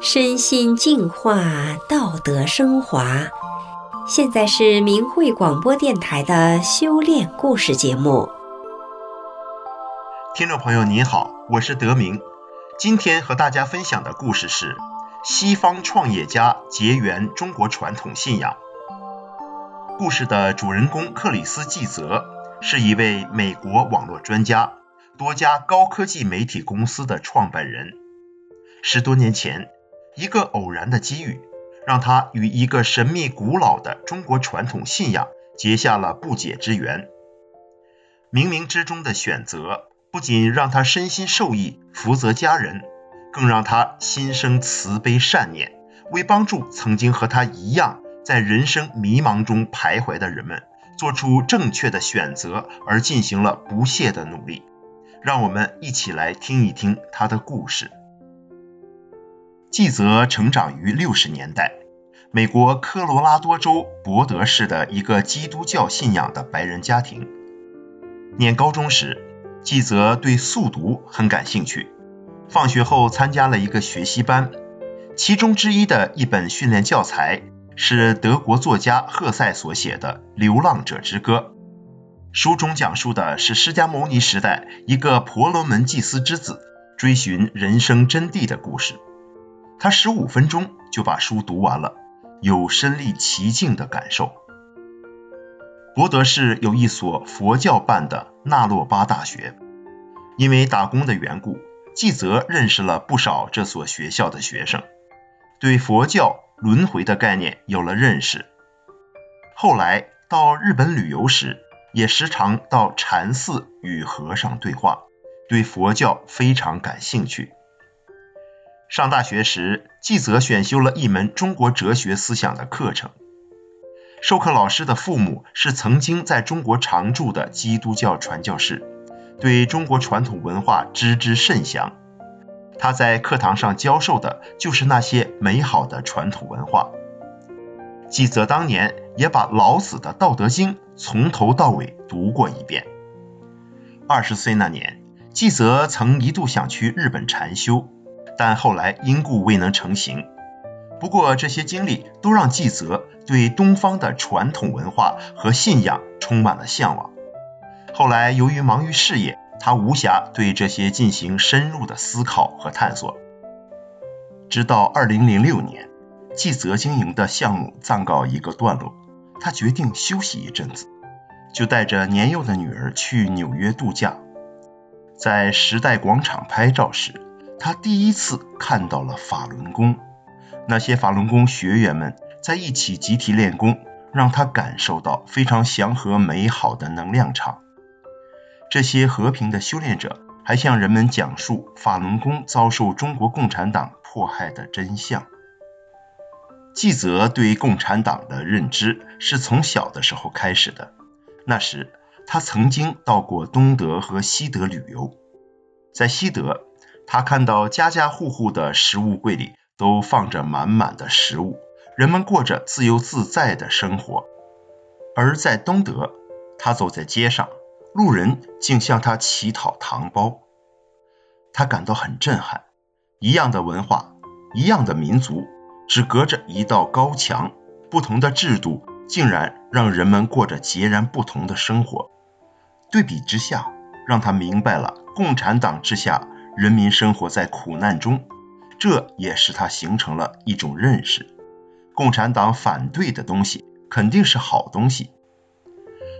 身心净化，道德升华。现在是明慧广播电台的修炼故事节目。听众朋友您好，我是德明。今天和大家分享的故事是西方创业家结缘中国传统信仰。故事的主人公克里斯季泽是一位美国网络专家，多家高科技媒体公司的创办人。十多年前。一个偶然的机遇，让他与一个神秘古老的中国传统信仰结下了不解之缘。冥冥之中的选择，不仅让他身心受益、福泽家人，更让他心生慈悲善念，为帮助曾经和他一样在人生迷茫中徘徊的人们做出正确的选择而进行了不懈的努力。让我们一起来听一听他的故事。纪泽成长于六十年代，美国科罗拉多州博德市的一个基督教信仰的白人家庭。念高中时，纪泽对速读很感兴趣，放学后参加了一个学习班，其中之一的一本训练教材是德国作家赫塞所写的《流浪者之歌》，书中讲述的是释迦牟尼时代一个婆罗门祭司之子追寻人生真谛的故事。他十五分钟就把书读完了，有身历其境的感受。博德市有一所佛教办的纳洛巴大学，因为打工的缘故，季泽认识了不少这所学校的学生，对佛教轮回的概念有了认识。后来到日本旅游时，也时常到禅寺与和尚对话，对佛教非常感兴趣。上大学时，纪泽选修了一门中国哲学思想的课程。授课老师的父母是曾经在中国常驻的基督教传教士，对中国传统文化知之甚详。他在课堂上教授的就是那些美好的传统文化。纪泽当年也把老子的《道德经》从头到尾读过一遍。二十岁那年，纪泽曾一度想去日本禅修。但后来因故未能成行。不过这些经历都让纪泽对东方的传统文化和信仰充满了向往。后来由于忙于事业，他无暇对这些进行深入的思考和探索。直到2006年，纪泽经营的项目暂告一个段落，他决定休息一阵子，就带着年幼的女儿去纽约度假。在时代广场拍照时。他第一次看到了法轮功，那些法轮功学员们在一起集体练功，让他感受到非常祥和美好的能量场。这些和平的修炼者还向人们讲述法轮功遭受中国共产党迫害的真相。纪泽对共产党的认知是从小的时候开始的，那时他曾经到过东德和西德旅游，在西德。他看到家家户户的食物柜里都放着满满的食物，人们过着自由自在的生活。而在东德，他走在街上，路人竟向他乞讨糖包，他感到很震撼。一样的文化，一样的民族，只隔着一道高墙，不同的制度，竟然让人们过着截然不同的生活。对比之下，让他明白了共产党之下。人民生活在苦难中，这也使他形成了一种认识：共产党反对的东西肯定是好东西。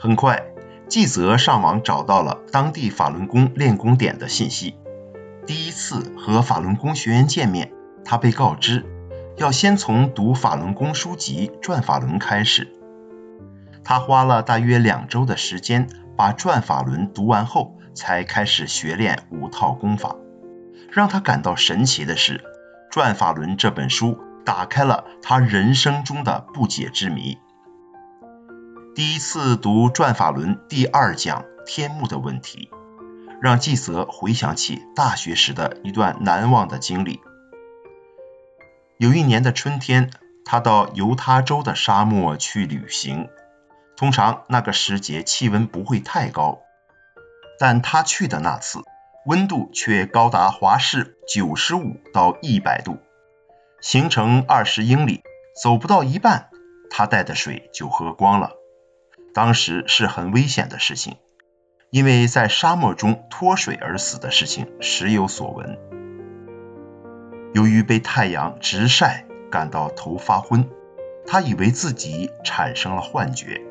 很快，纪泽上网找到了当地法轮功练功点的信息。第一次和法轮功学员见面，他被告知要先从读法轮功书籍《转法轮》开始。他花了大约两周的时间把《转法轮》读完后。才开始学练五套功法。让他感到神奇的是，《转法轮》这本书打开了他人生中的不解之谜。第一次读《转法轮》第二讲“天目”的问题，让纪泽回想起大学时的一段难忘的经历。有一年的春天，他到犹他州的沙漠去旅行。通常那个时节气温不会太高。但他去的那次，温度却高达华氏九十五到一百度，行程二十英里，走不到一半，他带的水就喝光了。当时是很危险的事情，因为在沙漠中脱水而死的事情时有所闻。由于被太阳直晒，感到头发昏，他以为自己产生了幻觉。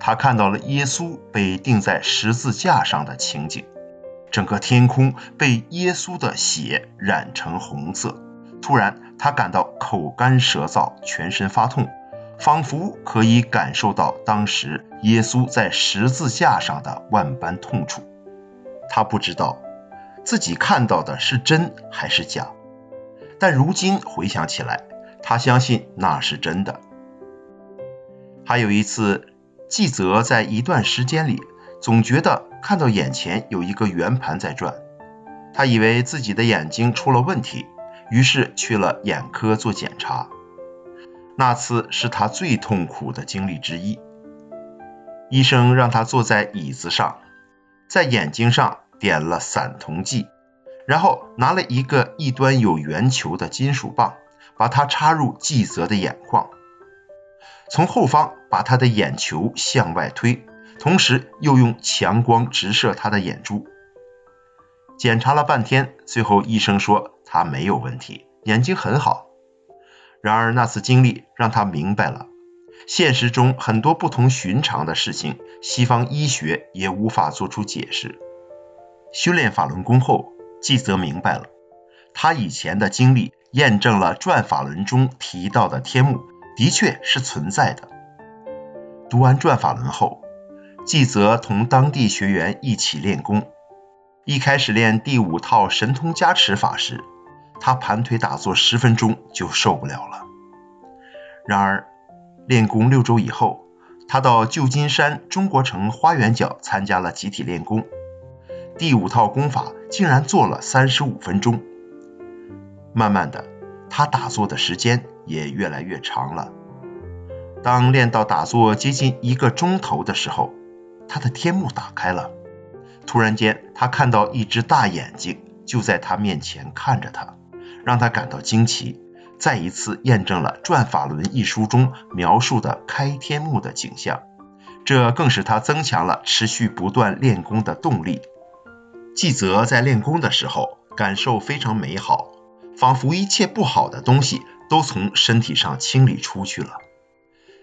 他看到了耶稣被钉在十字架上的情景，整个天空被耶稣的血染成红色。突然，他感到口干舌燥，全身发痛，仿佛可以感受到当时耶稣在十字架上的万般痛楚。他不知道自己看到的是真还是假，但如今回想起来，他相信那是真的。还有一次。纪泽在一段时间里总觉得看到眼前有一个圆盘在转，他以为自己的眼睛出了问题，于是去了眼科做检查。那次是他最痛苦的经历之一。医生让他坐在椅子上，在眼睛上点了散瞳剂，然后拿了一个一端有圆球的金属棒，把它插入纪泽的眼眶。从后方把他的眼球向外推，同时又用强光直射他的眼珠。检查了半天，最后医生说他没有问题，眼睛很好。然而那次经历让他明白了，现实中很多不同寻常的事情，西方医学也无法做出解释。修炼法轮功后，纪泽明白了，他以前的经历验证了转法轮中提到的天目。的确是存在的。读完转法轮后，纪泽同当地学员一起练功。一开始练第五套神通加持法时，他盘腿打坐十分钟就受不了了。然而，练功六周以后，他到旧金山中国城花园角参加了集体练功，第五套功法竟然做了三十五分钟。慢慢的，他打坐的时间。也越来越长了。当练到打坐接近一个钟头的时候，他的天目打开了。突然间，他看到一只大眼睛就在他面前看着他，让他感到惊奇，再一次验证了《转法轮》一书中描述的开天目的景象。这更使他增强了持续不断练功的动力。纪泽在练功的时候，感受非常美好，仿佛一切不好的东西。都从身体上清理出去了，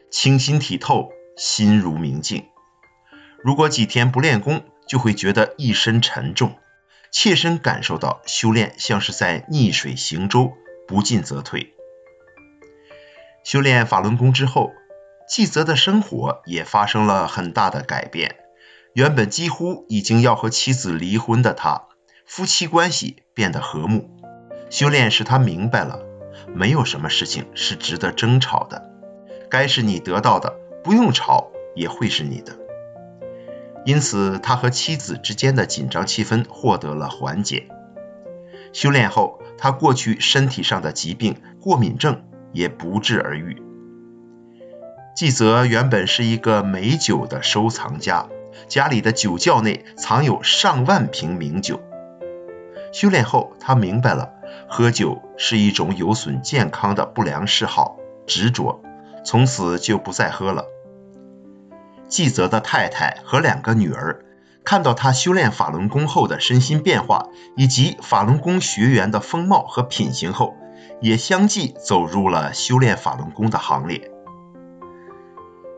清新体透，心如明镜。如果几天不练功，就会觉得一身沉重，切身感受到修炼像是在逆水行舟，不进则退。修炼法轮功之后，纪泽的生活也发生了很大的改变。原本几乎已经要和妻子离婚的他，夫妻关系变得和睦。修炼使他明白了。没有什么事情是值得争吵的，该是你得到的，不用吵也会是你的。因此，他和妻子之间的紧张气氛获得了缓解。修炼后，他过去身体上的疾病过敏症也不治而愈。纪泽原本是一个美酒的收藏家，家里的酒窖内藏有上万瓶名酒。修炼后，他明白了。喝酒是一种有损健康的不良嗜好，执着，从此就不再喝了。纪泽的太太和两个女儿看到他修炼法轮功后的身心变化，以及法轮功学员的风貌和品行后，也相继走入了修炼法轮功的行列。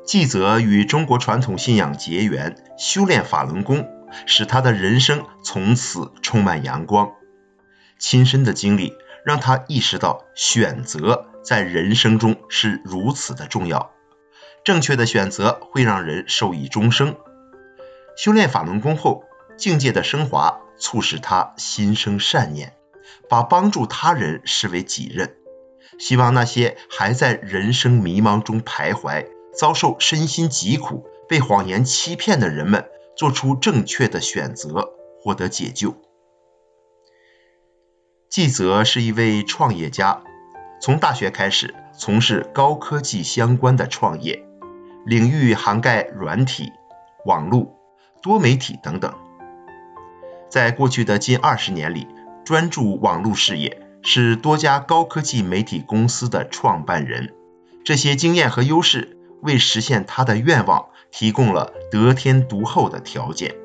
纪泽与中国传统信仰结缘，修炼法轮功，使他的人生从此充满阳光。亲身的经历让他意识到，选择在人生中是如此的重要。正确的选择会让人受益终生。修炼法轮功后，境界的升华促使他心生善念，把帮助他人视为己任。希望那些还在人生迷茫中徘徊、遭受身心疾苦、被谎言欺骗的人们，做出正确的选择，获得解救。纪泽是一位创业家，从大学开始从事高科技相关的创业，领域涵盖软体、网络、多媒体等等。在过去的近二十年里，专注网络事业，是多家高科技媒体公司的创办人。这些经验和优势为实现他的愿望提供了得天独厚的条件。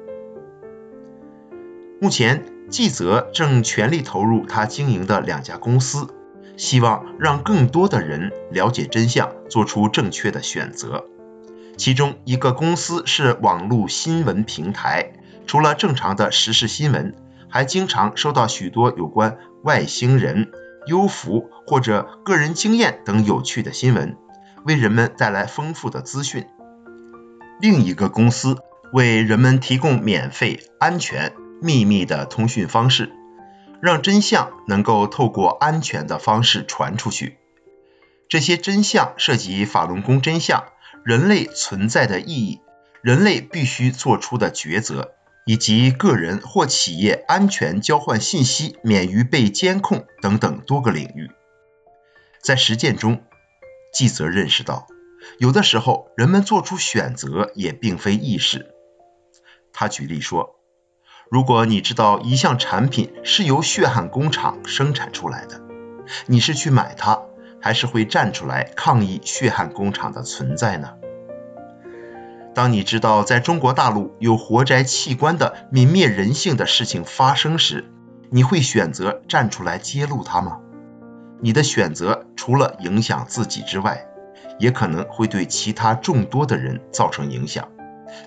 目前，纪泽正全力投入他经营的两家公司，希望让更多的人了解真相，做出正确的选择。其中一个公司是网络新闻平台，除了正常的时事新闻，还经常收到许多有关外星人、幽浮或者个人经验等有趣的新闻，为人们带来丰富的资讯。另一个公司为人们提供免费、安全。秘密的通讯方式，让真相能够透过安全的方式传出去。这些真相涉及法轮功真相、人类存在的意义、人类必须做出的抉择，以及个人或企业安全交换信息、免于被监控等等多个领域。在实践中，纪泽认识到，有的时候人们做出选择也并非易事。他举例说。如果你知道一项产品是由血汗工厂生产出来的，你是去买它，还是会站出来抗议血汗工厂的存在呢？当你知道在中国大陆有活摘器官的泯灭人性的事情发生时，你会选择站出来揭露它吗？你的选择除了影响自己之外，也可能会对其他众多的人造成影响。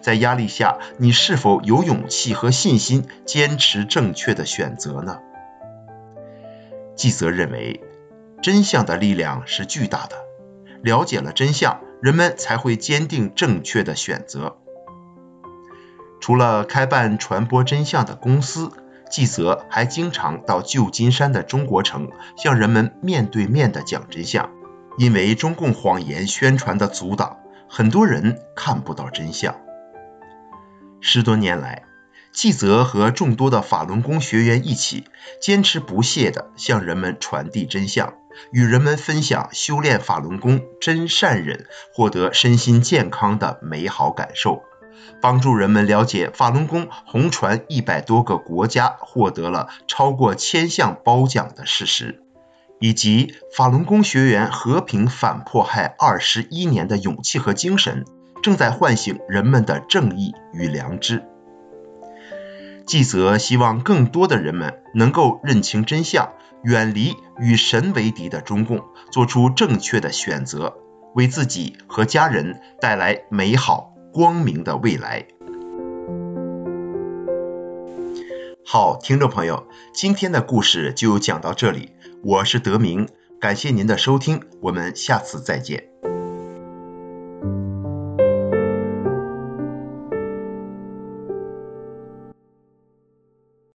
在压力下，你是否有勇气和信心坚持正确的选择呢？纪泽认为，真相的力量是巨大的。了解了真相，人们才会坚定正确的选择。除了开办传播真相的公司，纪泽还经常到旧金山的中国城，向人们面对面的讲真相。因为中共谎言宣传的阻挡，很多人看不到真相。十多年来，纪泽和众多的法轮功学员一起，坚持不懈地向人们传递真相，与人们分享修炼法轮功真善忍、获得身心健康的美好感受，帮助人们了解法轮功红传一百多个国家，获得了超过千项褒奖的事实，以及法轮功学员和平反迫害二十一年的勇气和精神。正在唤醒人们的正义与良知。纪泽希望更多的人们能够认清真相，远离与神为敌的中共，做出正确的选择，为自己和家人带来美好光明的未来。好，听众朋友，今天的故事就讲到这里，我是德明，感谢您的收听，我们下次再见。